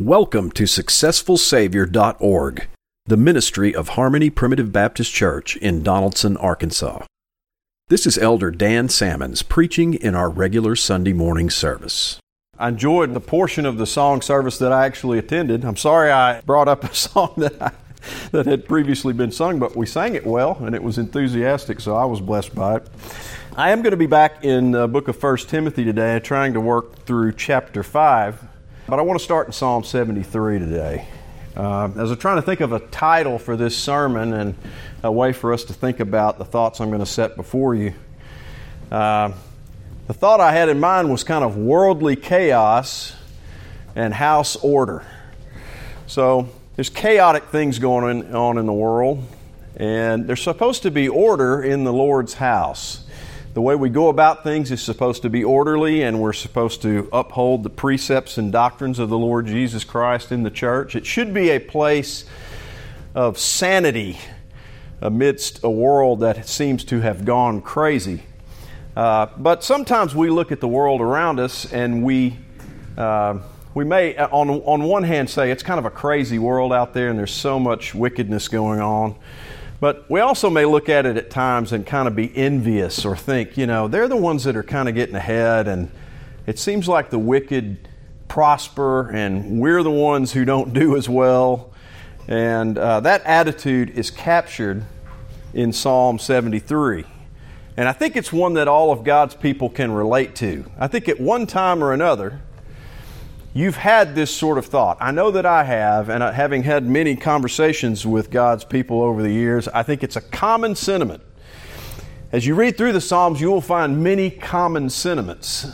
Welcome to SuccessfulSavior.org, the ministry of Harmony Primitive Baptist Church in Donaldson, Arkansas. This is Elder Dan Salmons preaching in our regular Sunday morning service. I enjoyed the portion of the song service that I actually attended. I'm sorry I brought up a song that I, that had previously been sung, but we sang it well and it was enthusiastic, so I was blessed by it. I am going to be back in the book of 1 Timothy today, trying to work through chapter 5 but I want to start in Psalm 73 today. Uh, as I'm trying to think of a title for this sermon and a way for us to think about the thoughts I'm going to set before you, uh, the thought I had in mind was kind of worldly chaos and house order. So there's chaotic things going on in the world, and there's supposed to be order in the Lord's house the way we go about things is supposed to be orderly, and we're supposed to uphold the precepts and doctrines of the Lord Jesus Christ in the church. It should be a place of sanity amidst a world that seems to have gone crazy. Uh, but sometimes we look at the world around us and we, uh, we may, on, on one hand, say it's kind of a crazy world out there and there's so much wickedness going on. But we also may look at it at times and kind of be envious or think, you know, they're the ones that are kind of getting ahead, and it seems like the wicked prosper, and we're the ones who don't do as well. And uh, that attitude is captured in Psalm 73. And I think it's one that all of God's people can relate to. I think at one time or another, You've had this sort of thought. I know that I have, and having had many conversations with God's people over the years, I think it's a common sentiment. As you read through the Psalms, you will find many common sentiments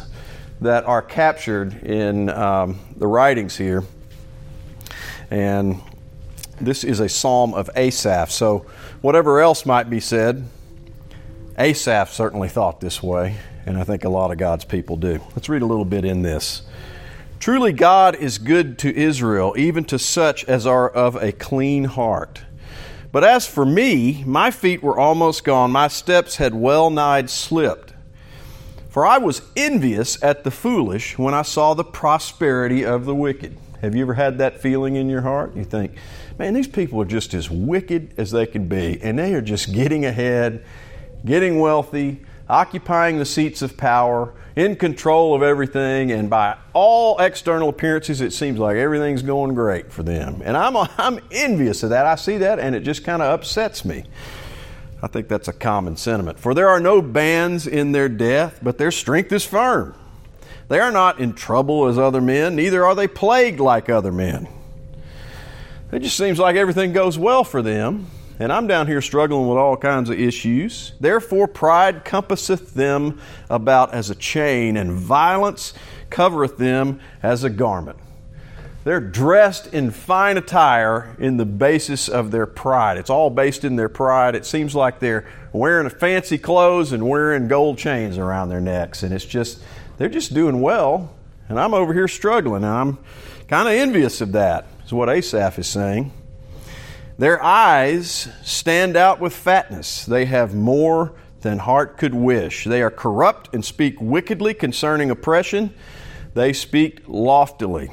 that are captured in um, the writings here. And this is a psalm of Asaph. So, whatever else might be said, Asaph certainly thought this way, and I think a lot of God's people do. Let's read a little bit in this. Truly, God is good to Israel, even to such as are of a clean heart. But as for me, my feet were almost gone, my steps had well nigh slipped. For I was envious at the foolish when I saw the prosperity of the wicked. Have you ever had that feeling in your heart? You think, man, these people are just as wicked as they can be, and they are just getting ahead, getting wealthy, occupying the seats of power, in control of everything, and by all external appearances, it seems like everything's going great for them. And I'm, I'm envious of that. I see that, and it just kind of upsets me. I think that's a common sentiment. For there are no bands in their death, but their strength is firm. They are not in trouble as other men, neither are they plagued like other men. It just seems like everything goes well for them and I'm down here struggling with all kinds of issues. Therefore, pride compasseth them about as a chain, and violence covereth them as a garment. They're dressed in fine attire in the basis of their pride. It's all based in their pride. It seems like they're wearing fancy clothes and wearing gold chains around their necks. And it's just, they're just doing well. And I'm over here struggling. And I'm kind of envious of that, is what Asaph is saying. Their eyes stand out with fatness. They have more than heart could wish. They are corrupt and speak wickedly concerning oppression. They speak loftily.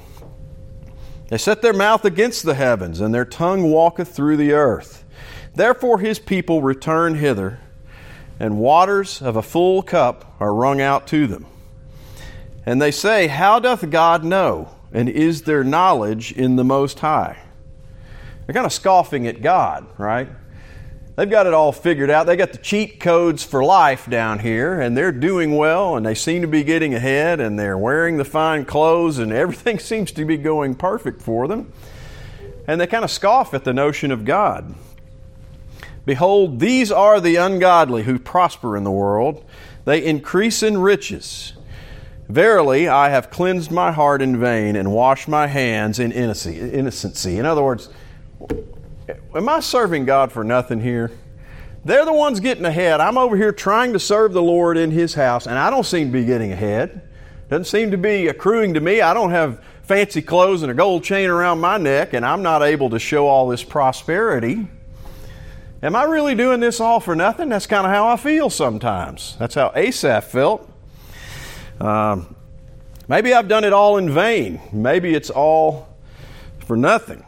They set their mouth against the heavens, and their tongue walketh through the earth. Therefore his people return hither, and waters of a full cup are wrung out to them. And they say, How doth God know? And is there knowledge in the Most High? They're kind of scoffing at God, right? They've got it all figured out. They got the cheat codes for life down here, and they're doing well, and they seem to be getting ahead, and they're wearing the fine clothes, and everything seems to be going perfect for them. And they kind of scoff at the notion of God. Behold, these are the ungodly who prosper in the world. They increase in riches. Verily, I have cleansed my heart in vain and washed my hands in innocency. In other words, Am I serving God for nothing here? They're the ones getting ahead. I'm over here trying to serve the Lord in His house, and I don't seem to be getting ahead. Doesn't seem to be accruing to me. I don't have fancy clothes and a gold chain around my neck, and I'm not able to show all this prosperity. Am I really doing this all for nothing? That's kind of how I feel sometimes. That's how Asaph felt. Um, maybe I've done it all in vain. Maybe it's all for nothing.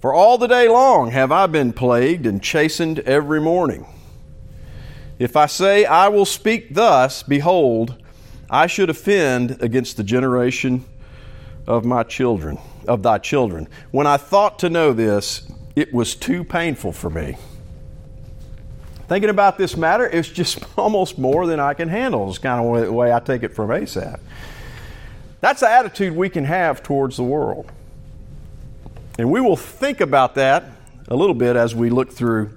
For all the day long have I been plagued and chastened every morning. If I say, I will speak thus, behold, I should offend against the generation of my children, of thy children. When I thought to know this, it was too painful for me. Thinking about this matter, it's just almost more than I can handle. It's kind of the way I take it from Asaph. That's the attitude we can have towards the world. And we will think about that a little bit as we look through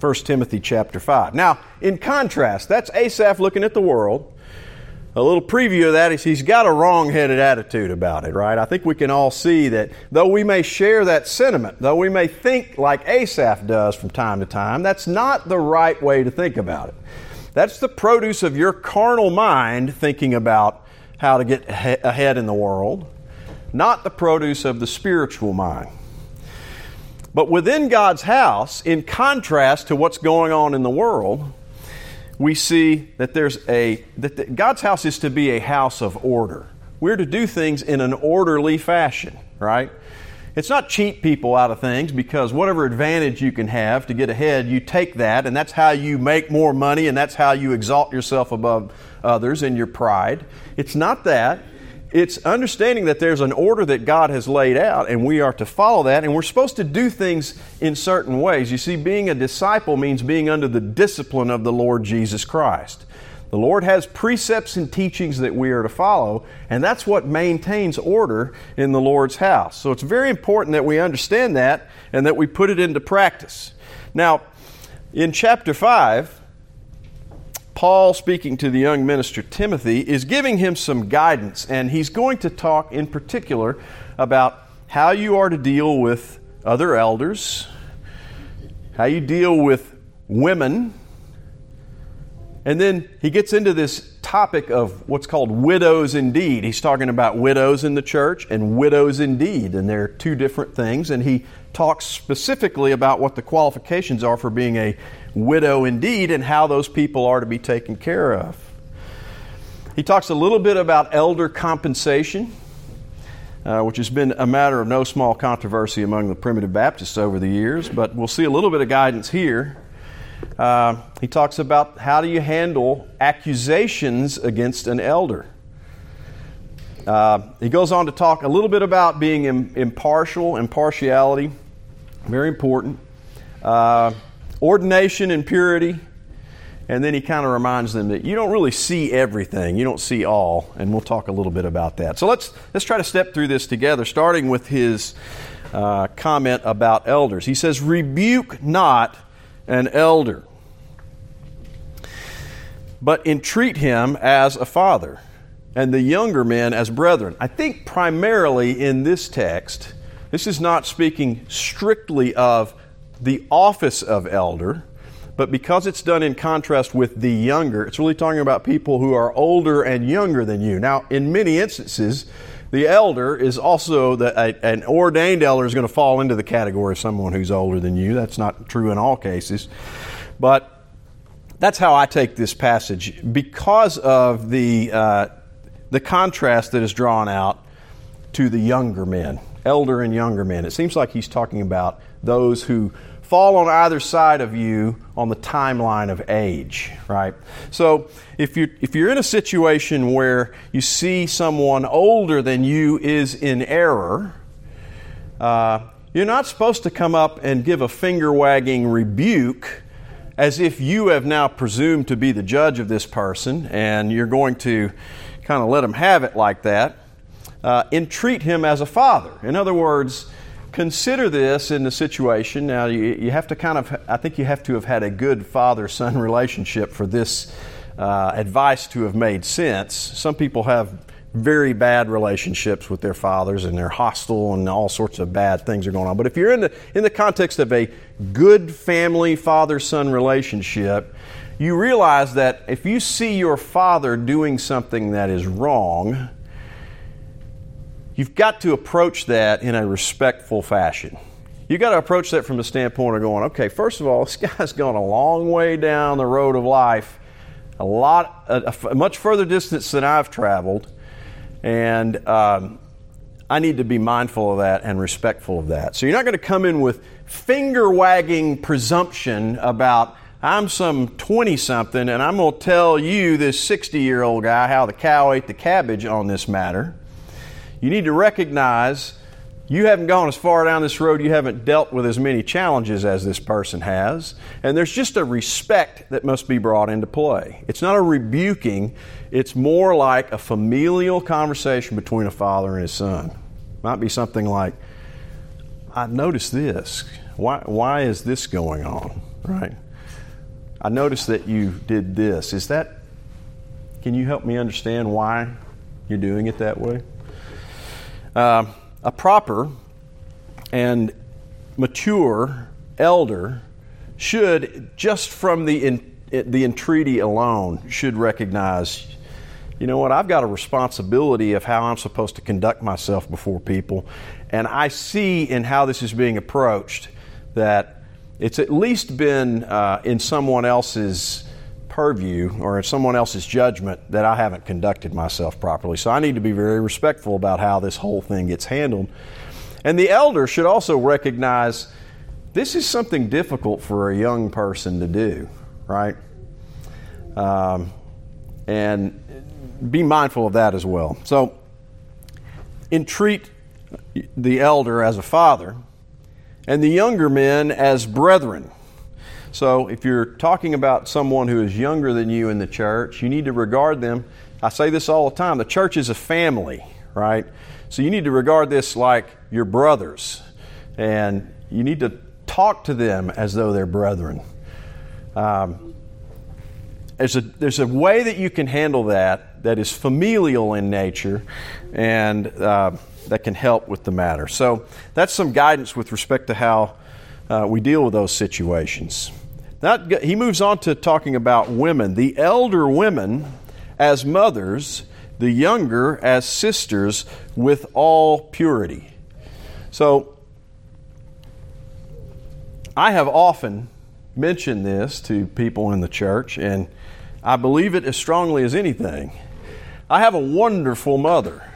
1 Timothy chapter 5. Now, in contrast, that's Asaph looking at the world a little preview of that is he's got a wrong headed attitude about it, right? I think we can all see that though we may share that sentiment, though we may think like Asaph does from time to time, that's not the right way to think about it. That's the produce of your carnal mind thinking about how to get ahead in the world, not the produce of the spiritual mind. But within God's house, in contrast to what's going on in the world, we see that there's a that the, God's house is to be a house of order. We're to do things in an orderly fashion, right? It's not cheat people out of things because whatever advantage you can have to get ahead, you take that, and that's how you make more money, and that's how you exalt yourself above others in your pride. It's not that. It's understanding that there's an order that God has laid out, and we are to follow that, and we're supposed to do things in certain ways. You see, being a disciple means being under the discipline of the Lord Jesus Christ. The Lord has precepts and teachings that we are to follow, and that's what maintains order in the Lord's house. So it's very important that we understand that and that we put it into practice. Now, in chapter 5, Paul, speaking to the young minister Timothy, is giving him some guidance, and he's going to talk in particular about how you are to deal with other elders, how you deal with women, and then he gets into this topic of what's called widows indeed. He's talking about widows in the church and widows indeed, and they're two different things, and he talks specifically about what the qualifications are for being a widow indeed and how those people are to be taken care of. He talks a little bit about elder compensation, uh, which has been a matter of no small controversy among the primitive Baptists over the years, but we'll see a little bit of guidance here. Uh, he talks about how do you handle accusations against an elder. Uh, he goes on to talk a little bit about being Im- impartial, impartiality, very important. Ordination and purity. And then he kind of reminds them that you don't really see everything, you don't see all, and we'll talk a little bit about that. So let's let's try to step through this together, starting with his uh, comment about elders. He says, "Rebuke not an elder, but entreat him as a father, and the younger men as brethren." I think primarily in this text, this is not speaking strictly of the office of elder, but because it's done in contrast with the younger, it's really talking about people who are older and younger than you. Now, in many instances, the elder is also the, a, an ordained elder is going to fall into the category of someone who's older than you. That's not true in all cases, but that's how I take this passage because of the uh, the contrast that is drawn out to the younger men, elder and younger men. It seems like he's talking about those who fall on either side of you on the timeline of age, right? So if you if you're in a situation where you see someone older than you is in error, uh, you're not supposed to come up and give a finger wagging rebuke as if you have now presumed to be the judge of this person and you're going to kind of let him have it like that. Uh, entreat him as a father. In other words, consider this in the situation. Now, you, you have to kind of, I think you have to have had a good father son relationship for this uh, advice to have made sense. Some people have very bad relationships with their fathers and they're hostile and all sorts of bad things are going on. But if you're in the, in the context of a good family father son relationship, you realize that if you see your father doing something that is wrong, you've got to approach that in a respectful fashion. You've got to approach that from the standpoint of going, okay, first of all, this guy's gone a long way down the road of life, a lot, a, much further distance than I've traveled, and um, I need to be mindful of that and respectful of that. So you're not going to come in with finger wagging presumption about, I'm some 20 something and I'm going to tell you, this 60 year old guy, how the cow ate the cabbage on this matter. You need to recognize you haven't gone as far down this road, you haven't dealt with as many challenges as this person has, and there's just a respect that must be brought into play. It's not a rebuking, it's more like a familial conversation between a father and his son. Might be something like, I noticed this. Why, why is this going on? Right? I noticed that you did this. Is that, can you help me understand why you're doing it that way? Uh, a proper and mature elder should, just from the, in, the entreaty alone, should recognize you know what, I've got a responsibility of how I'm supposed to conduct myself before people. And I see in how this is being approached that it's at least been uh, in someone else's purview or in someone else's judgment that I haven't conducted myself properly. So I need to be very respectful about how this whole thing gets handled. And the elder should also recognize this is something difficult for a young person to do, right? Um, and be mindful of that as well. So, entreat the elder as a father and the younger men as brethren. So, if you're talking about someone who is younger than you in the church, you need to regard them. I say this all the time the church is a family, right? So, you need to regard this like your brothers, and you need to talk to them as though they're brethren. Um, there's, a, there's a way that you can handle that that is familial in nature and uh, that can help with the matter. So, that's some guidance with respect to how uh, we deal with those situations. That, he moves on to talking about women. The elder women as mothers, the younger as sisters with all purity. So, I have often mentioned this to people in the church, and I believe it as strongly as anything. I have a wonderful mother,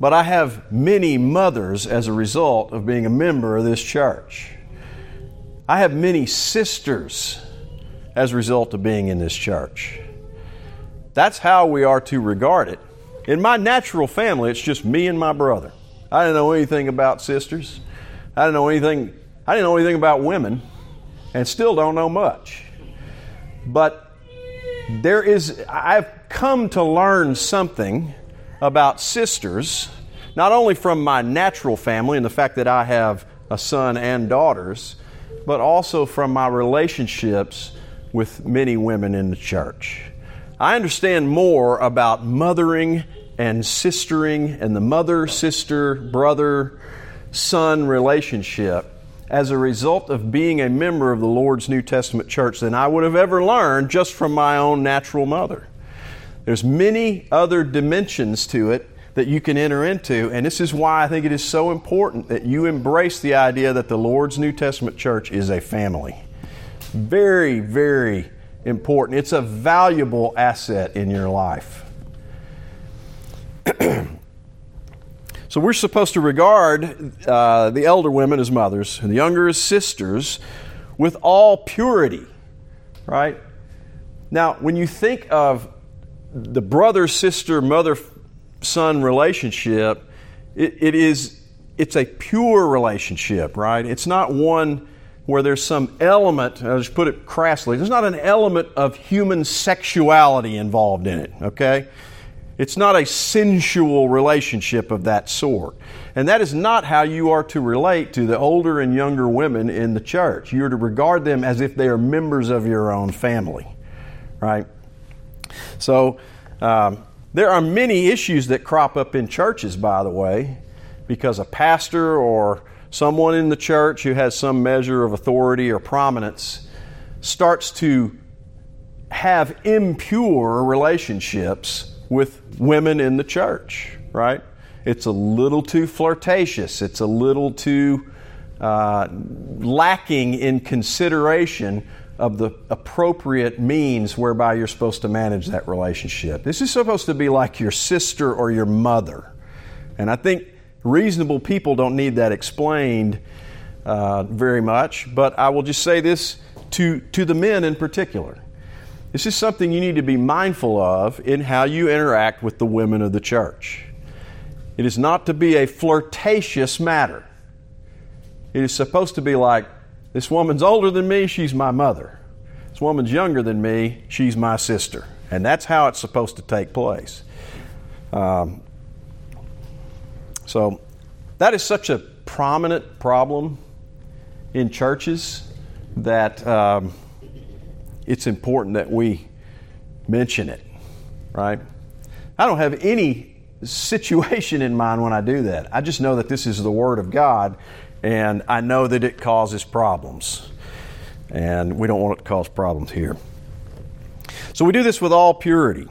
but I have many mothers as a result of being a member of this church. I have many sisters as a result of being in this church. That's how we are to regard it. In my natural family, it's just me and my brother. I didn't know anything about sisters. I didn't know anything. I didn't know anything about women, and still don't know much. But there is. I've come to learn something about sisters, not only from my natural family and the fact that I have a son and daughters, but also from my relationships with many women in the church. I understand more about mothering and sistering and the mother, sister, brother, son relationship as a result of being a member of the Lord's New Testament church than I would have ever learned just from my own natural mother. There's many other dimensions to it that you can enter into. And this is why I think it is so important that you embrace the idea that the Lord's New Testament church is a family. Very, very important. It's a valuable asset in your life. so we're supposed to regard uh, the elder women as mothers and the younger as sisters with all purity, right? Now, when you think of the brother, sister, mother, son relationship, it, it is it's a pure relationship, right? It's not one where there's some element, I'll just put it crassly, there's not an element of human sexuality involved in it, okay? It's not a sensual relationship of that sort. And that is not how you are to relate to the older and younger women in the church. You are to regard them as if they are members of your own family, right? So, um, there are many issues that crop up in churches, by the way, because a pastor or someone in the church who has some measure of authority or prominence starts to have impure relationships with women in the church, right? It's a little too flirtatious. It's a little too uh, lacking in consideration of the appropriate means whereby you're supposed to manage that relationship. This is supposed to be like your sister or your mother. And I think reasonable people don't need that explained uh, very much, but I will just say this to, to the men in particular. This is something you need to be mindful of in how you interact with the women of the church. It is not to be a flirtatious matter. It is supposed to be like, this woman's older than me, she's my mother. This woman's younger than me, she's my sister. And that's how it's supposed to take place. Um, so, that is such a prominent problem in churches that um, it's important that we mention it, right? I don't have any situation in mind when I do that. I just know that this is the Word of God, and I know that it causes problems. And we don't want it to cause problems here. So we do this with all purity.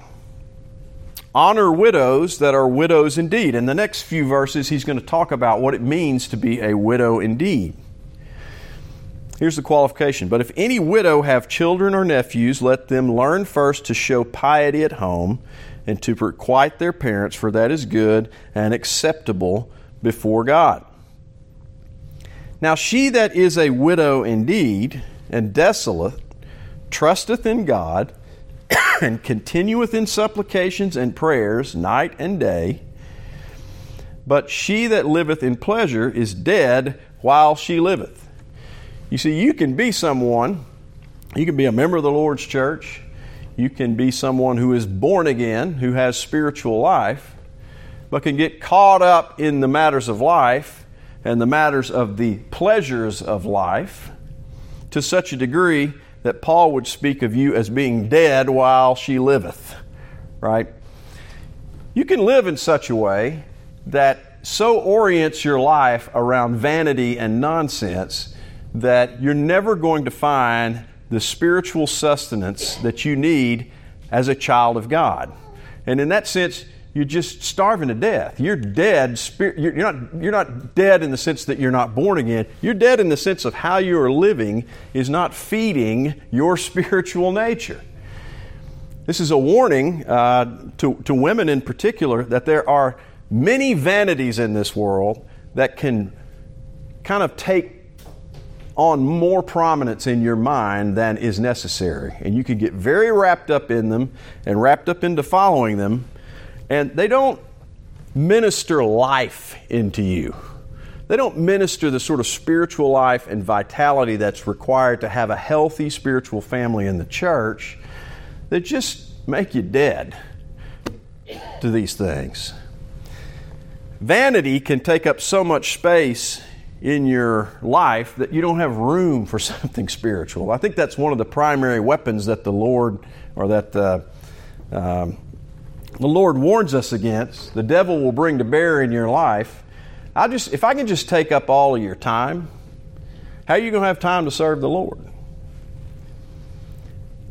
Honor widows that are widows indeed. In the next few verses, he's going to talk about what it means to be a widow indeed. Here's the qualification. But if any widow have children or nephews, let them learn first to show piety at home and to requite their parents, for that is good and acceptable before God. Now she that is a widow indeed and desolate trusteth in God and continueth in supplications and prayers night and day. But she that liveth in pleasure is dead while she liveth. You see, you can be someone, you can be a member of the Lord's church, you can be someone who is born again, who has spiritual life, but can get caught up in the matters of life and the matters of the pleasures of life to such a degree that Paul would speak of you as being dead while she liveth, right? You can live in such a way that so orients your life around vanity and nonsense that you're never going to find the spiritual sustenance that you need as a child of God. And in that sense, you're just starving to death. You're dead. You're not, you're not dead in the sense that you're not born again. You're dead in the sense of how you are living is not feeding your spiritual nature. This is a warning uh, to, to women in particular that there are many vanities in this world that can kind of take on more prominence in your mind than is necessary. And you can get very wrapped up in them and wrapped up into following them, and they don't minister life into you. They don't minister the sort of spiritual life and vitality that's required to have a healthy spiritual family in the church. They just make you dead to these things. Vanity can take up so much space in your life that you don't have room for something spiritual. I think that's one of the primary weapons that the Lord or that the, um, the Lord warns us against. The devil will bring to bear in your life. I just if I can just take up all of your time, how are you going to have time to serve the Lord?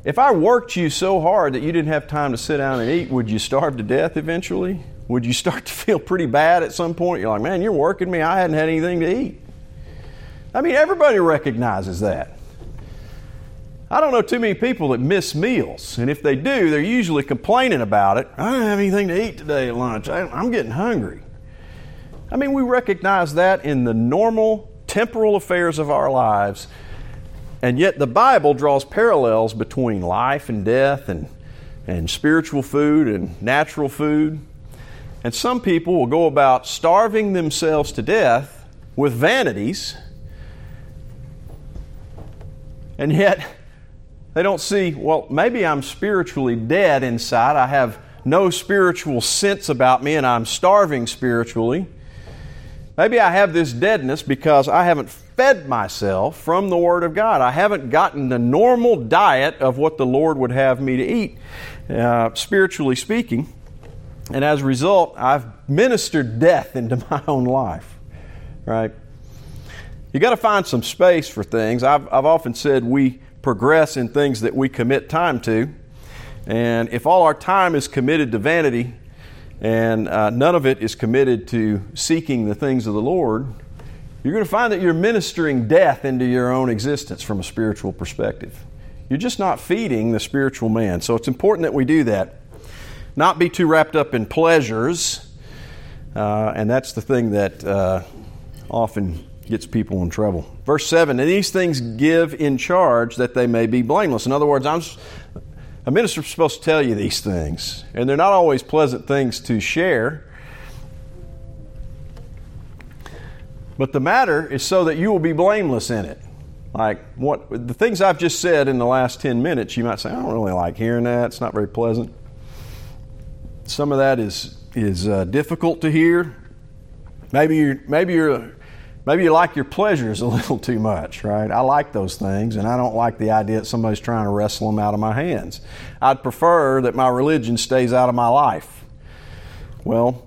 If I worked you so hard that you didn't have time to sit down and eat, would you starve to death eventually? would you start to feel pretty bad at some point? You're like, man, you're working me. I hadn't had anything to eat. I mean, everybody recognizes that. I don't know too many people that miss meals, and if they do, they're usually complaining about it. I don't have anything to eat today at lunch. I'm getting hungry. I mean, we recognize that in the normal temporal affairs of our lives, and yet the Bible draws parallels between life and death and, and spiritual food and natural food. And some people will go about starving themselves to death with vanities, and yet they don't see, well, maybe I'm spiritually dead inside. I have no spiritual sense about me, and I'm starving spiritually. Maybe I have this deadness because I haven't fed myself from the Word of God. I haven't gotten the normal diet of what the Lord would have me to eat, uh, spiritually speaking. And as a result, I've ministered death into my own life, right? You got to find some space for things. I've, I've often said we progress in things that we commit time to. And if all our time is committed to vanity and uh, none of it is committed to seeking the things of the Lord, you're going to find that you're ministering death into your own existence from a spiritual perspective. You're just not feeding the spiritual man. So it's important that we do that not be too wrapped up in pleasures, Uh, and that's the thing that uh, often gets people in trouble. Verse 7 And these things give in charge that they may be blameless. In other words, I'm, a minister's supposed to tell you these things, and they're not always pleasant things to share. But the matter is so that you will be blameless in it. Like what the things I've just said in the last 10 minutes, you might say, I don't really like hearing that. It's not very pleasant. Some of that is is uh, difficult to hear. Maybe you're, maybe you're maybe you like your pleasures a little too much, right? I like those things, and I don't like the idea that somebody's trying to wrestle them out of my hands. I'd prefer that my religion stays out of my life. Well,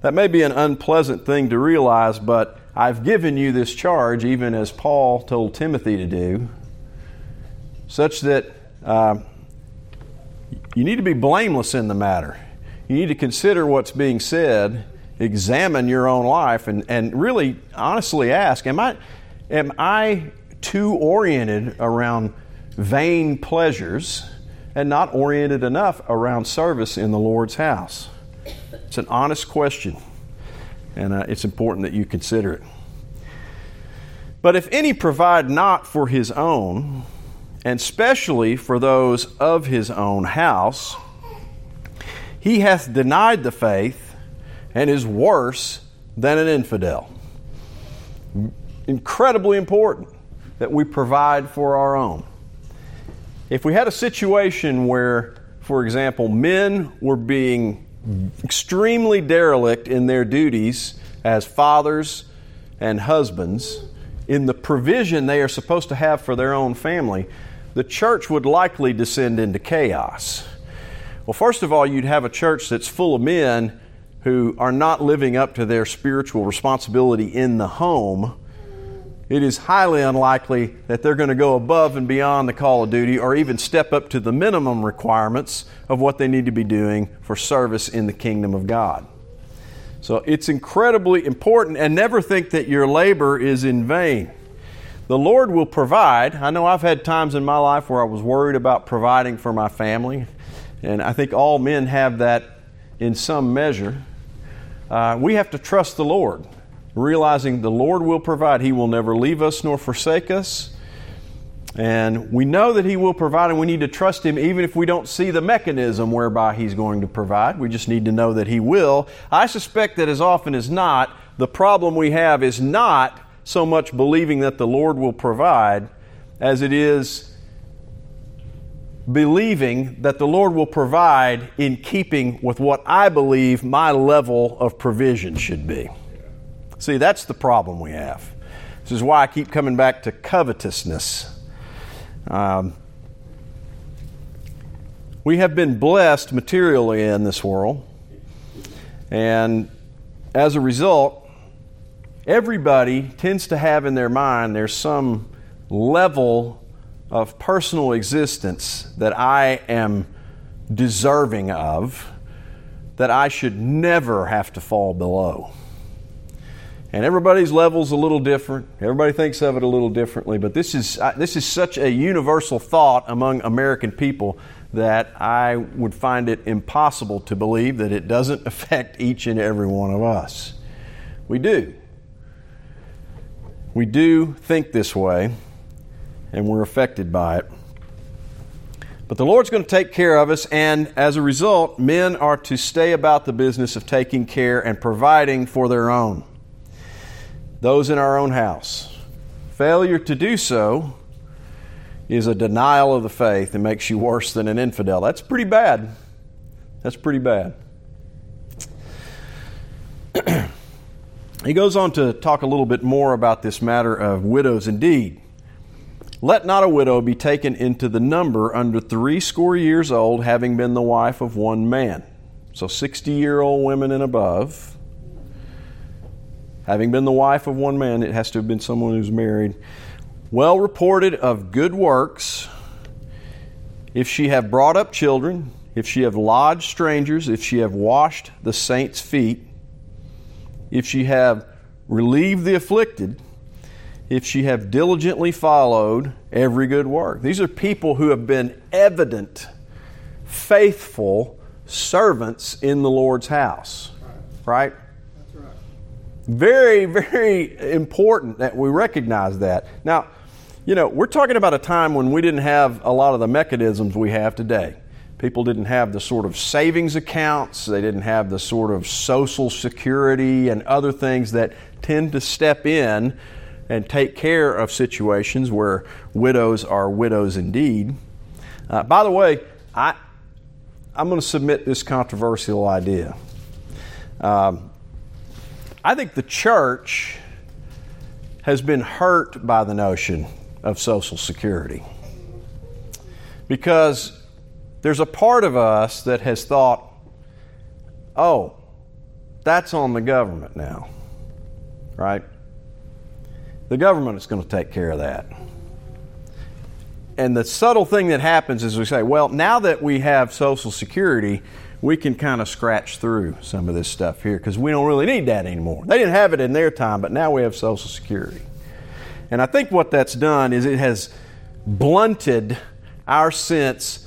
that may be an unpleasant thing to realize, but I've given you this charge, even as Paul told Timothy to do, such that uh, you need to be blameless in the matter. You need to consider what's being said, examine your own life, and, and really honestly ask Am I, am I too oriented around vain pleasures and not oriented enough around service in the Lord's house? It's an honest question and uh, it's important that you consider it. But if any provide not for his own, and specially for those of his own house, he hath denied the faith and is worse than an infidel. Incredibly important that we provide for our own. If we had a situation where, for example, men were being extremely derelict in their duties as fathers and husbands in the provision they are supposed to have for their own family, the church would likely descend into chaos. Well, first of all, you'd have a church that's full of men who are not living up to their spiritual responsibility in the home it is highly unlikely that they're going to go above and beyond the call of duty or even step up to the minimum requirements of what they need to be doing for service in the kingdom of God. So it's incredibly important, and never think that your labor is in vain. The Lord will provide. I know I've had times in my life where I was worried about providing for my family, and I think all men have that in some measure. Uh, we have to trust the Lord realizing the Lord will provide. He will never leave us nor forsake us. And we know that He will provide, and we need to trust Him even if we don't see the mechanism whereby He's going to provide. We just need to know that He will. I suspect that as often as not, the problem we have is not so much believing that the Lord will provide as it is believing that the Lord will provide in keeping with what I believe my level of provision should be. See, that's the problem we have. This is why I keep coming back to covetousness. Um, we have been blessed materially in this world, and as a result, everybody tends to have in their mind there's some level of personal existence that I am deserving of that I should never have to fall below. And everybody's level's a little different. Everybody thinks of it a little differently, but this is, this is such a universal thought among American people that I would find it impossible to believe that it doesn't affect each and every one of us. We do. We do think this way, and we're affected by it. But the Lord's going to take care of us, and as a result, men are to stay about the business of taking care and providing for their own those in our own house. Failure to do so is a denial of the faith and makes you worse than an infidel. That's pretty bad. That's pretty bad. he goes on to talk a little bit more about this matter of widows indeed. Let not a widow be taken into the number under three score years old, having been the wife of one man. So 60 year old women and above. Having been the wife of one man, it has to have been someone who's married, well reported of good works, if she have brought up children, if she have lodged strangers, if she have washed the saints' feet, if she have relieved the afflicted, if she have diligently followed every good work. These are people who have been evident, faithful servants in the Lord's house, right? That's right. Very, very important that we recognize that. Now, you know, we're talking about a time when we didn't have a lot of the mechanisms we have today. People didn't have the sort of savings accounts, they didn't have the sort of social security and other things that tend to step in and take care of situations where widows are widows indeed. Uh, by the way, I, I'm going to submit this controversial idea. Um, I think the church has been hurt by the notion of Social Security because there's a part of us that has thought, oh, that's on the government now, right? The government is going to take care of that. And the subtle thing that happens is we say, well, now that we have Social Security, we can kind of scratch through some of this stuff here because we don't really need that anymore. They didn't have it in their time, but now we have Social Security. And I think what that's done is it has blunted our sense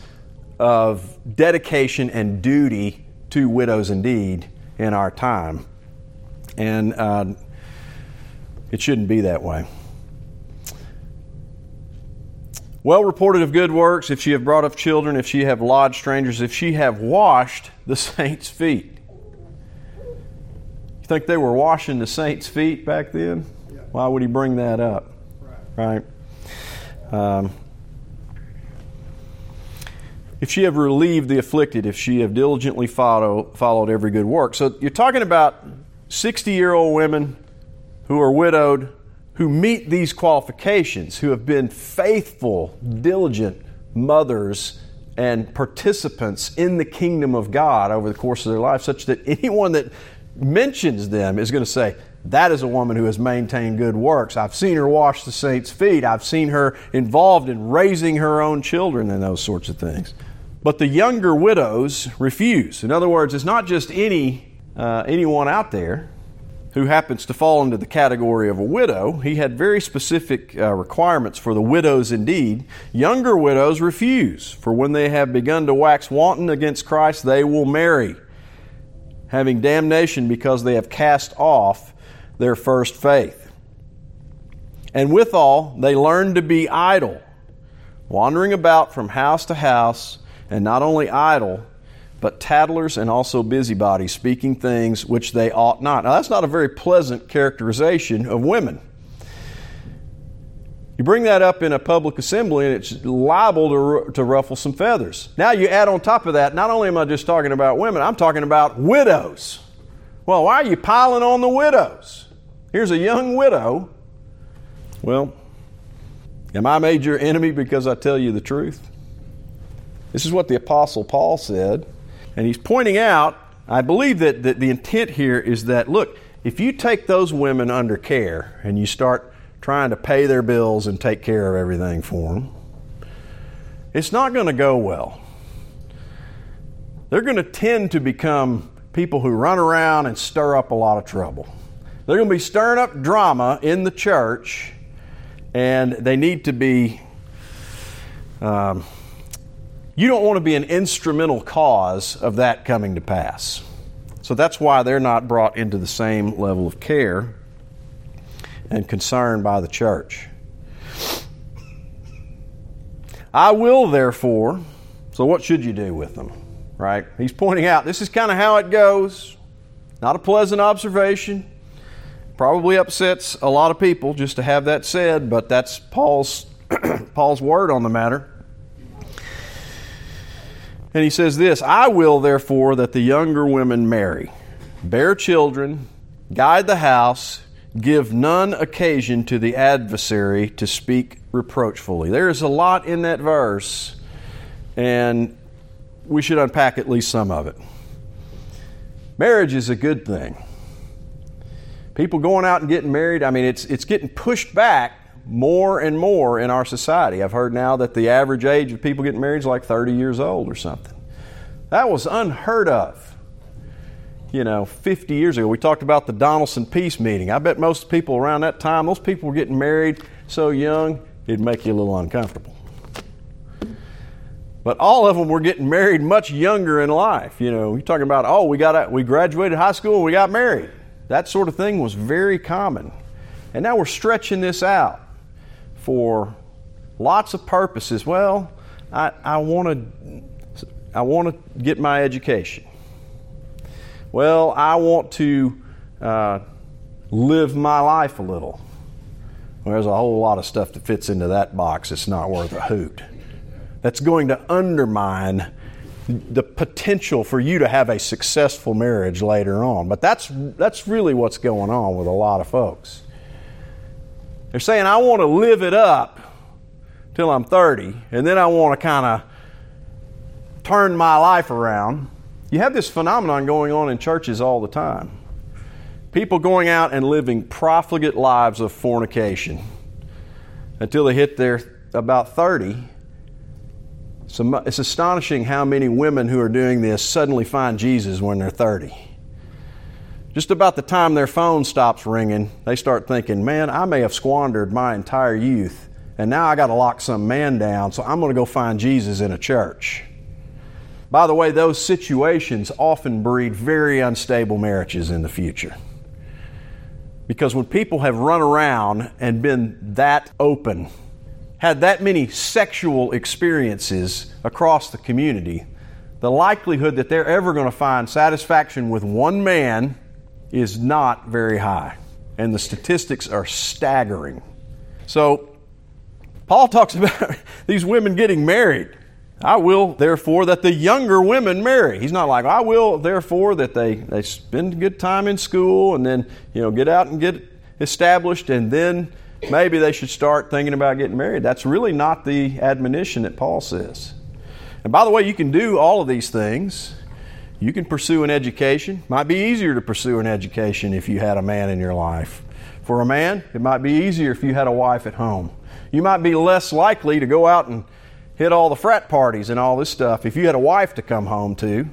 of dedication and duty to widows indeed in our time. And uh, it shouldn't be that way. Well reported of good works, if she have brought up children, if she have lodged strangers, if she have washed the saints' feet. You think they were washing the saints' feet back then? Yeah. Why would he bring that up? Right? right? Um, if she have relieved the afflicted, if she have diligently follow, followed every good work. So you're talking about 60 year old women who are widowed who meet these qualifications, who have been faithful, diligent mothers and participants in the kingdom of God over the course of their life, such that anyone that mentions them is going to say, that is a woman who has maintained good works. I've seen her wash the saints' feet. I've seen her involved in raising her own children and those sorts of things. But the younger widows refuse. In other words, it's not just any uh, anyone out there who happens to fall into the category of a widow, he had very specific uh, requirements for the widows indeed. Younger widows refuse, for when they have begun to wax wanton against Christ, they will marry, having damnation because they have cast off their first faith. And withal, they learn to be idle, wandering about from house to house, and not only idle, but tattlers and also busybodies, speaking things which they ought not. Now, that's not a very pleasant characterization of women. You bring that up in a public assembly and it's liable to, to ruffle some feathers. Now, you add on top of that, not only am I just talking about women, I'm talking about widows. Well, why are you piling on the widows? Here's a young widow. Well, am I made your enemy because I tell you the truth? This is what the Apostle Paul said. And he's pointing out, I believe that, that the intent here is that, look, if you take those women under care and you start trying to pay their bills and take care of everything for them, it's not going to go well. They're going to tend to become people who run around and stir up a lot of trouble. They're going to be stirring up drama in the church, and they need to be um, you don't want to be an instrumental cause of that coming to pass. So that's why they're not brought into the same level of care and concern by the church. I will, therefore, so what should you do with them? Right? He's pointing out this is kind of how it goes. Not a pleasant observation. Probably upsets a lot of people just to have that said, but that's Paul's Paul's word on the matter. And he says this I will, therefore, that the younger women marry, bear children, guide the house, give none occasion to the adversary to speak reproachfully. There is a lot in that verse, and we should unpack at least some of it. Marriage is a good thing. People going out and getting married, I mean, it's, it's getting pushed back more and more in our society. I've heard now that the average age of people getting married is like 30 years old or something. That was unheard of. You know, 50 years ago, we talked about the Donaldson Peace Meeting. I bet most people around that time, those people were getting married so young, it'd make you a little uncomfortable. But all of them were getting married much younger in life. You know, you're talking about, oh, we got we graduated high school and we got married. that sort of thing was very common. And now we're stretching this out for lots of purposes. Well, I, I want to I want to get my education. Well, I want to uh, live my life a little. Well, there's a whole lot of stuff that fits into that box. It's not worth a hoot. That's going to undermine the potential for you to have a successful marriage later on. But that's, that's really what's going on with a lot of folks. They're saying, I want to live it up till I'm 30, and then I want to kind of turn my life around. You have this phenomenon going on in churches all the time. People going out and living profligate lives of fornication until they hit their about 30 so it's astonishing how many women who are doing this suddenly find Jesus when they're 30. Just about the time their phone stops ringing, they start thinking, man, I may have squandered my entire youth, and now I got to lock some man down, so I'm going to go find Jesus in a church. By the way, those situations often breed very unstable marriages in the future. Because when people have run around and been that open had that many sexual experiences across the community, the likelihood that they're ever going to find satisfaction with one man is not very high. And the statistics are staggering. So, Paul talks about these women getting married. I will, therefore, that the younger women marry. He's not like, I will, therefore, that they, they spend good time in school and then, you know, get out and get established and then maybe they should start thinking about getting married. That's really not the admonition that Paul says. And by the way, you can do all of these things. You can pursue an education. Might be easier to pursue an education if you had a man in your life. For a man, it might be easier if you had a wife at home. You might be less likely to go out and hit all the frat parties and all this stuff if you had a wife to come home to.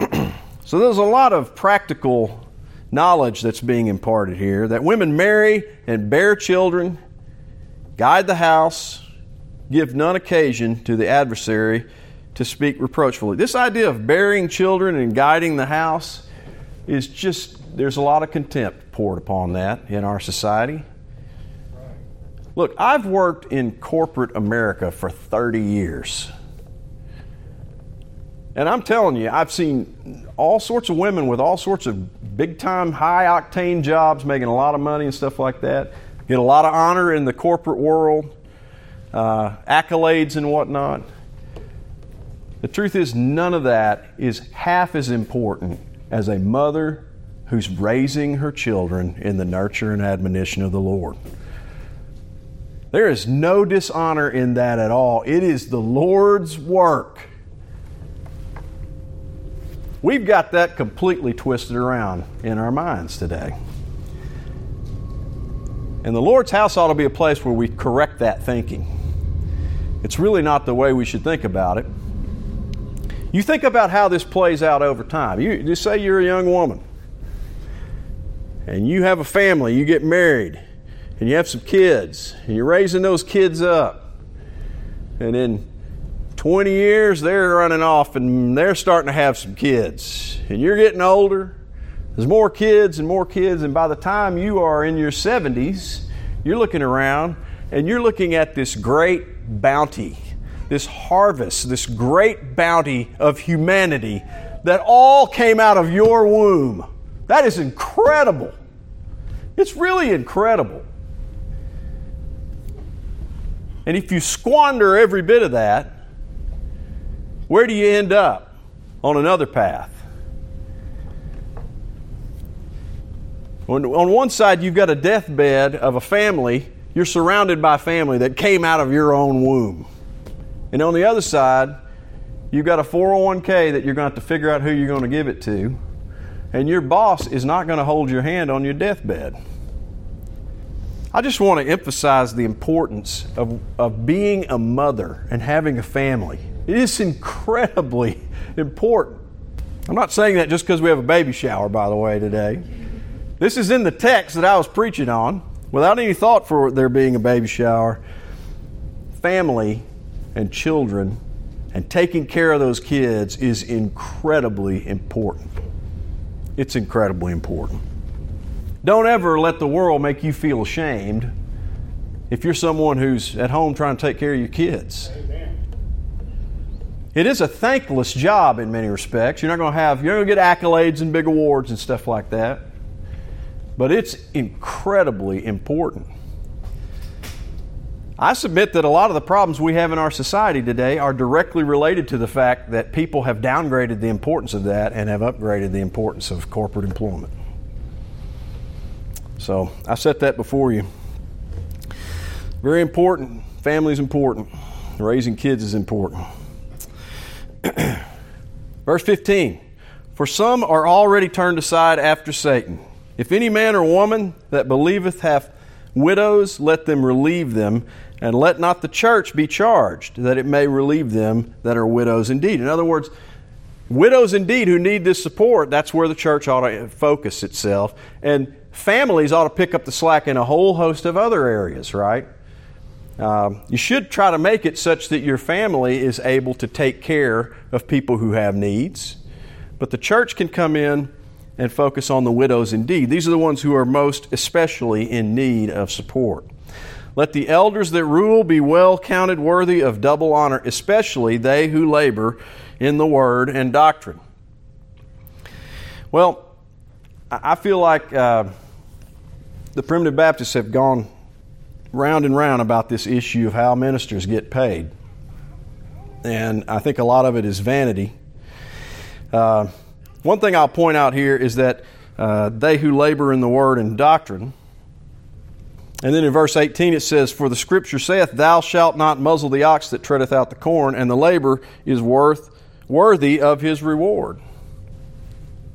so there's a lot of practical knowledge that's being imparted here that women marry and bear children, guide the house, give none occasion to the adversary to speak reproachfully. This idea of bearing children and guiding the house is just, there's a lot of contempt poured upon that in our society. Look, I've worked in corporate America for 30 years. And I'm telling you, I've seen all sorts of women with all sorts of big time, high octane jobs, making a lot of money and stuff like that, get a lot of honor in the corporate world, uh, accolades and whatnot. The truth is, none of that is half as important as a mother who's raising her children in the nurture and admonition of the Lord. There is no dishonor in that at all. It is the Lord's work. We've got that completely twisted around in our minds today. And the Lord's house ought to be a place where we correct that thinking. It's really not the way we should think about it. You think about how this plays out over time. You just say you're a young woman and you have a family, you get married, and you have some kids, and you're raising those kids up. And then 20 years, they're running off and they're starting to have some kids. And you're getting older. There's more kids and more kids. And by the time you are in your 70s, you're looking around and you're looking at this great bounty, this harvest, this great bounty of humanity that all came out of your womb. That is incredible. It's really incredible. And if you squander every bit of that, where do you end up? On another path. On, on one side, you've got a deathbed of a family. You're surrounded by family that came out of your own womb. And on the other side, you've got a 401k that you're going to have to figure out who you're going to give it to. And your boss is not going to hold your hand on your deathbed. I just want to emphasize the importance of, of being a mother and having a family. It is incredibly important. I'm not saying that just because we have a baby shower, by the way, today. This is in the text that I was preaching on without any thought for there being a baby shower. Family and children and taking care of those kids is incredibly important. it's incredibly important. Don't ever let the world make you feel ashamed if you're someone who's at home trying to take care of your kids. Amen. It is a thankless job in many respects. You're not going to have, you're going to get accolades and big awards and stuff like that. But it's incredibly important. I submit that a lot of the problems we have in our society today are directly related to the fact that people have downgraded the importance of that and have upgraded the importance of corporate employment. So I set that before you. Very important. Family is important. Raising kids is important. Verse 15 For some are already turned aside after Satan. If any man or woman that believeth hath widows, let them relieve them, and let not the church be charged, that it may relieve them that are widows indeed. In other words, widows indeed who need this support, that's where the church ought to focus itself. And families ought to pick up the slack in a whole host of other areas, right? Um, you should try to make it such that your family is able to take care of people who have needs. But the church can come in and focus on the widows indeed. These are the ones who are most especially in need of support. Let the elders that rule be well counted worthy of double honor, especially they who labor in the word and doctrine. Well, I feel like uh, the primitive Baptists have gone round and round about this issue of how ministers get paid. And I think a lot of it is vanity. Uh, one thing I'll point out here is that uh, they who labor in the word and doctrine, and then in verse 18 it says, For the scripture saith, Thou shalt not muzzle the ox that treadeth out the corn, and the labor is worth worthy of his reward.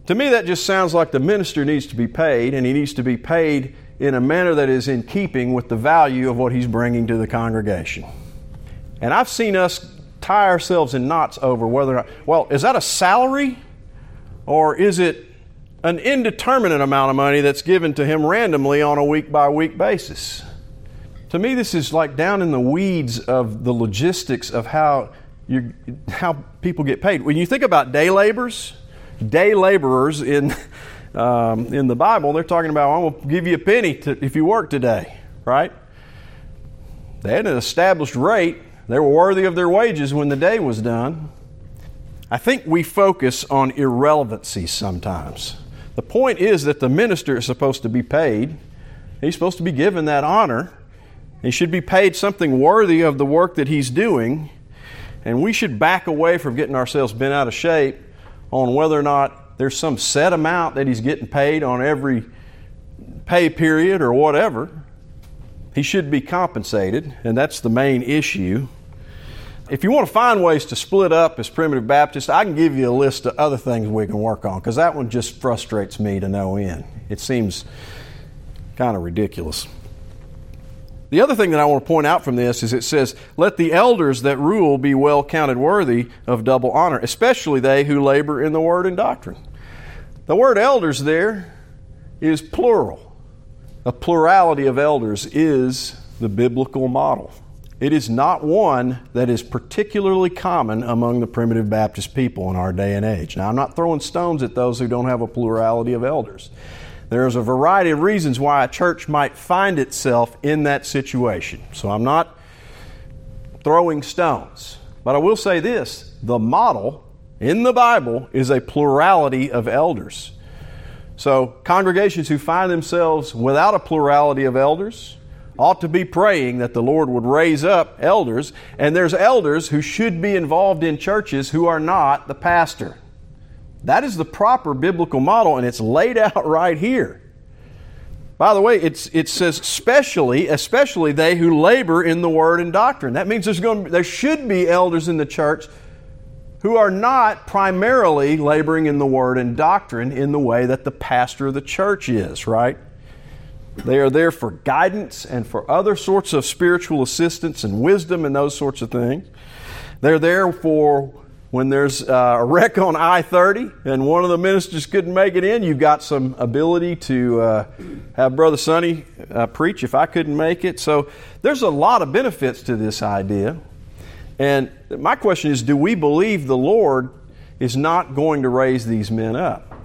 To me, that just sounds like the minister needs to be paid, and he needs to be paid in a manner that is in keeping with the value of what he's bringing to the congregation. And I've seen us tie ourselves in knots over whether or not, well, is that a salary or is it an indeterminate amount of money that's given to him randomly on a week by week basis. To me, this is like down in the weeds of the logistics of how, you, how people get paid. When you think about day laborers, day laborers in, um, in the Bible, they're talking about, I'm going to give you a penny to, if you work today, right? They had an established rate. They were worthy of their wages when the day was done. I think we focus on irrelevancy sometimes. The point is that the minister is supposed to be paid. He's supposed to be given that honor. He should be paid something worthy of the work that he's doing. And we should back away from getting ourselves bent out of shape on whether or not there's some set amount that he's getting paid on every pay period or whatever. He should be compensated, and that's the main issue if you want to find ways to split up as primitive Baptists, I can give you a list of other things we can work on because that one just frustrates me to no end. It seems kind of ridiculous. The other thing that I want to point out from this is it says, Let the elders that rule be well counted worthy of double honor, especially they who labor in the word and doctrine. The word elders there is plural. A plurality of elders is the biblical model. It is not one that is particularly common among the primitive Baptist people in our day and age. Now, I'm not throwing stones at those who don't have a plurality of elders. There's a variety of reasons why a church might find itself in that situation. So I'm not throwing stones. But I will say this the model in the Bible is a plurality of elders. So, congregations who find themselves without a plurality of elders, ought to be praying that the Lord would raise up elders, and there's elders who should be involved in churches who are not the pastor. That is the proper biblical model, and it's laid out right here. By the way, it's, it says especially, especially they who labor in the word and doctrine. That means there's going to, there should be elders in the church who are not primarily laboring in the word and doctrine in the way that the pastor of the church is, right? They are there for guidance and for other sorts of spiritual assistance and wisdom and those sorts of things. They're there for when there's uh, a wreck on I 30 and one of the ministers couldn't make it in, you've got some ability to uh, have Brother Sonny uh, preach if I couldn't make it. So there's a lot of benefits to this idea. And my question is do we believe the Lord is not going to raise these men up?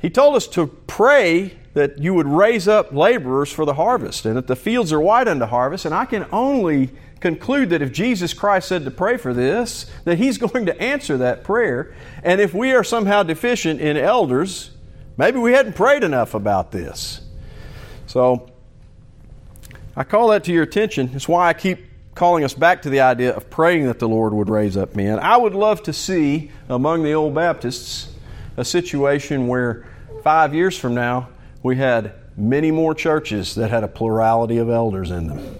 He told us to pray that you would raise up laborers for the harvest and that the fields are white unto harvest. And I can only conclude that if Jesus Christ said to pray for this, that He's going to answer that prayer. And if we are somehow deficient in elders, maybe we hadn't prayed enough about this. So I call that to your attention. It's why I keep calling us back to the idea of praying that the Lord would raise up men. I would love to see among the old Baptists a situation where five years from now we had many more churches that had a plurality of elders in them.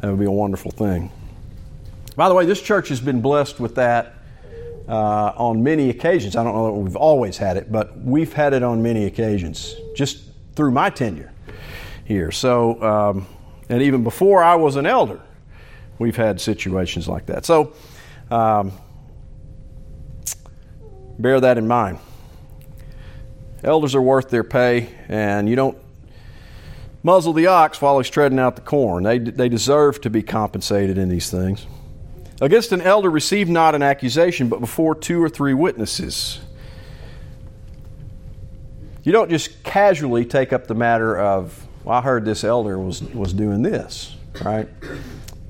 That would be a wonderful thing. By the way, this church has been blessed with that uh, on many occasions. I don't know that we've always had it, but we've had it on many occasions just through my tenure here. So, um, and even before I was an elder, we've had situations like that. So, um, bear that in mind. Elders are worth their pay, and you don't muzzle the ox while he's treading out the corn. They, they deserve to be compensated in these things. Against an elder, receive not an accusation, but before two or three witnesses. You don't just casually take up the matter of, well, I heard this elder was, was doing this, right?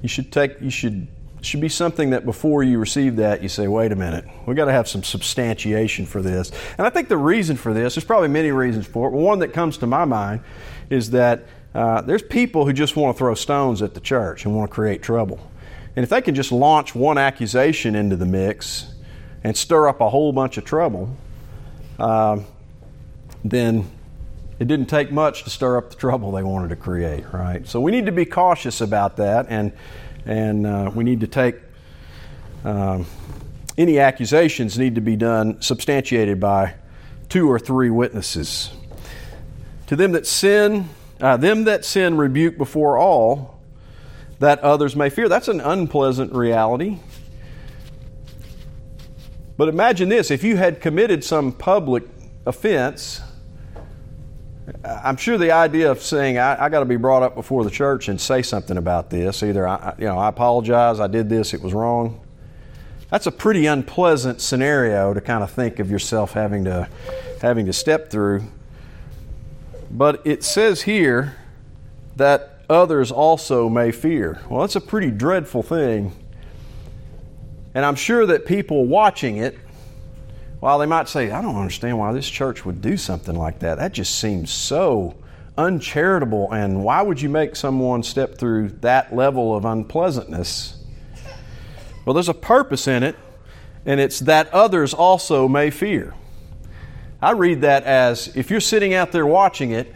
You should take, you should should be something that before you receive that, you say, wait a minute, we've got to have some substantiation for this. And I think the reason for this, there's probably many reasons for it, but one that comes to my mind is that uh, there's people who just want to throw stones at the church and want to create trouble. And if they can just launch one accusation into the mix and stir up a whole bunch of trouble, uh, then it didn't take much to stir up the trouble they wanted to create, right? So we need to be cautious about that and and uh, we need to take um, any accusations need to be done substantiated by two or three witnesses. To them that sin, uh, them that sin rebuke before all, that others may fear. That's an unpleasant reality. But imagine this if you had committed some public offense I'm sure the idea of saying I, I got to be brought up before the church and say something about this, either I, you know I apologize, I did this, it was wrong. That's a pretty unpleasant scenario to kind of think of yourself having to having to step through. But it says here that others also may fear. Well, that's a pretty dreadful thing. And I'm sure that people watching it while they might say, I don't understand why this church would do something like that, that just seems so uncharitable. And why would you make someone step through that level of unpleasantness? Well, there's a purpose in it, and it's that others also may fear. I read that as if you're sitting out there watching it,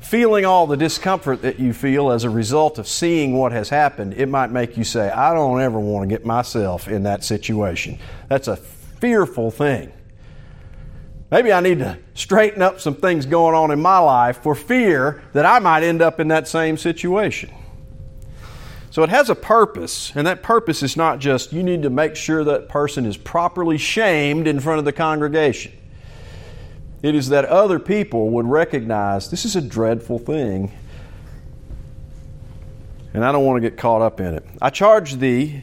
feeling all the discomfort that you feel as a result of seeing what has happened, it might make you say, I don't ever want to get myself in that situation. That's a fearful thing. Maybe I need to straighten up some things going on in my life for fear that I might end up in that same situation. So it has a purpose, and that purpose is not just you need to make sure that person is properly shamed in front of the congregation. It is that other people would recognize this is a dreadful thing, and I don't want to get caught up in it. I charge thee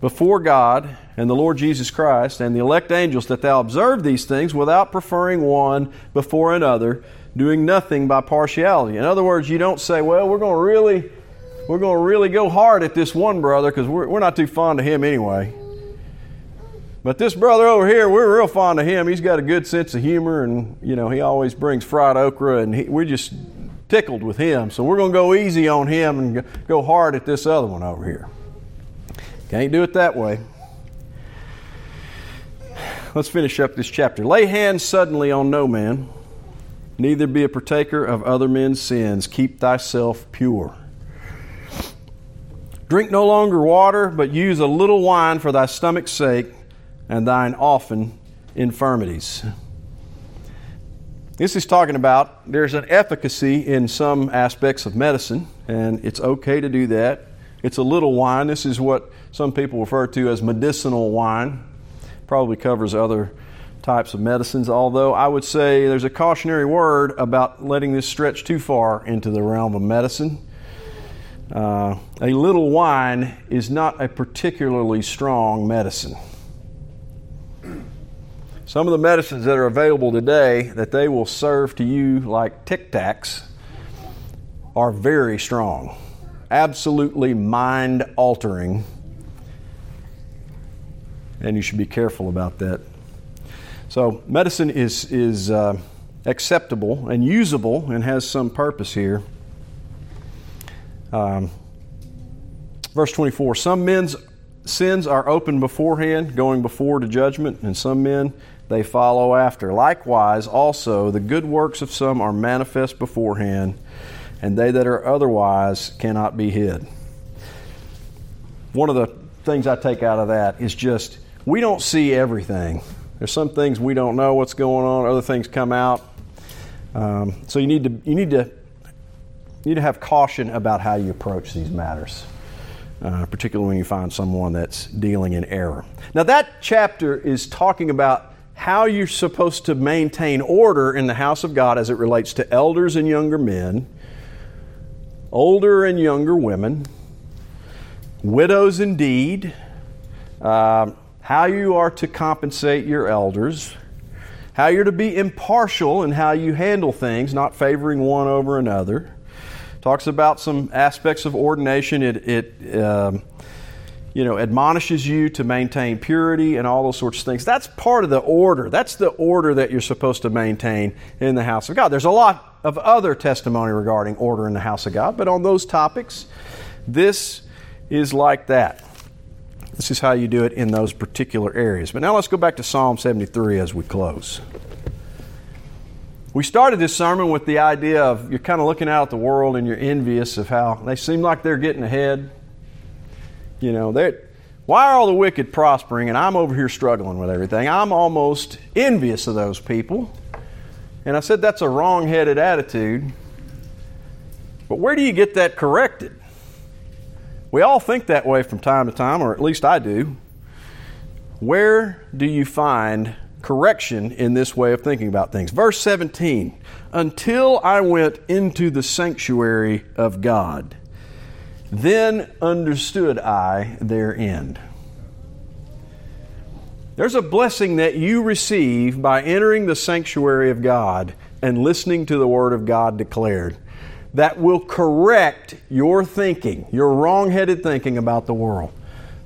before God and the Lord Jesus Christ and the elect angels that thou observe these things without preferring one before another, doing nothing by partiality. In other words, you don't say, well, we're going to really, we're going to really go hard at this one brother because we're, we're not too fond of him anyway. But this brother over here, we're real fond of him. He's got a good sense of humor, and you know he always brings fried okra, and he, we're just tickled with him. So we're going to go easy on him and go hard at this other one over here. Can't do it that way. Let's finish up this chapter. Lay hands suddenly on no man, neither be a partaker of other men's sins. Keep thyself pure. Drink no longer water, but use a little wine for thy stomach's sake and thine often infirmities. This is talking about there's an efficacy in some aspects of medicine, and it's okay to do that. It's a little wine. This is what some people refer to as medicinal wine. Probably covers other types of medicines, although I would say there's a cautionary word about letting this stretch too far into the realm of medicine. Uh, a little wine is not a particularly strong medicine. Some of the medicines that are available today that they will serve to you like Tic Tacs are very strong, absolutely mind altering, and you should be careful about that. So, medicine is, is uh, acceptable and usable and has some purpose here. Um, verse 24 Some men's sins are open beforehand, going before to judgment, and some men they follow after. Likewise, also, the good works of some are manifest beforehand, and they that are otherwise cannot be hid. One of the things I take out of that is just we don't see everything. There's some things we don't know what's going on, other things come out. Um, so you need to you need to you need to have caution about how you approach these matters uh, particularly when you find someone that's dealing in error. Now, that chapter is talking about how you're supposed to maintain order in the house of God as it relates to elders and younger men, older and younger women, widows indeed, uh, how you are to compensate your elders, how you're to be impartial in how you handle things, not favoring one over another talks about some aspects of ordination. It, it um, you know, admonishes you to maintain purity and all those sorts of things. That's part of the order. That's the order that you're supposed to maintain in the house of God. There's a lot of other testimony regarding order in the house of God, but on those topics, this is like that. This is how you do it in those particular areas. But now let's go back to Psalm 73 as we close. We started this sermon with the idea of you're kind of looking out at the world and you're envious of how they seem like they're getting ahead. You know, why are all the wicked prospering and I'm over here struggling with everything? I'm almost envious of those people. And I said that's a wrong headed attitude. But where do you get that corrected? We all think that way from time to time, or at least I do. Where do you find correction in this way of thinking about things. Verse 17 Until I went into the sanctuary of God, then understood I their end. There's a blessing that you receive by entering the sanctuary of God and listening to the Word of God declared that will correct your thinking, your wrong headed thinking about the world.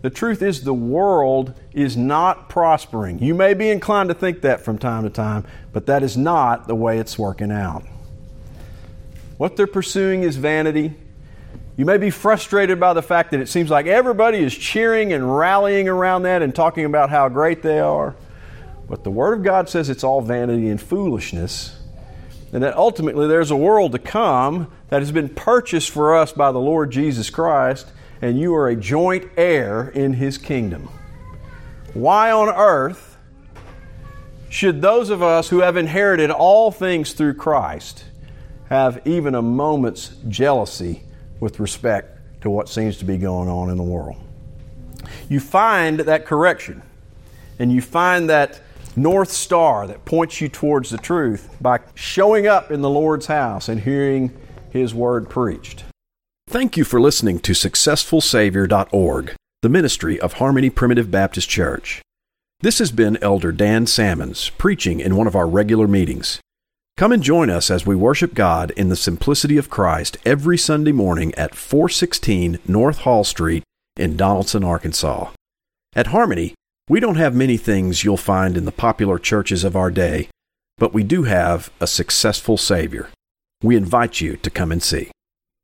The truth is, the world is not prospering. You may be inclined to think that from time to time, but that is not the way it's working out. What they're pursuing is vanity. You may be frustrated by the fact that it seems like everybody is cheering and rallying around that and talking about how great they are. But the Word of God says it's all vanity and foolishness, and that ultimately there's a world to come that has been purchased for us by the Lord Jesus Christ and you are a joint heir in his kingdom. Why on earth should those of us who have inherited all things through Christ have even a moment's jealousy with respect to what seems to be going on in the world? You find that correction and you find that north star that points you towards the truth by showing up in the Lord's house and hearing His word preached. Thank you for listening to SuccessfulSavior.org, the ministry of Harmony Primitive Baptist Church. This has been Elder Dan Salmons preaching in one of our regular meetings. Come and join us as we worship God in the simplicity of Christ every Sunday morning at 416 North Hall Street in Donaldson, Arkansas. At Harmony, we don't have many things you'll find in the popular churches of our day, but we do have a successful Savior. We invite you to come and see.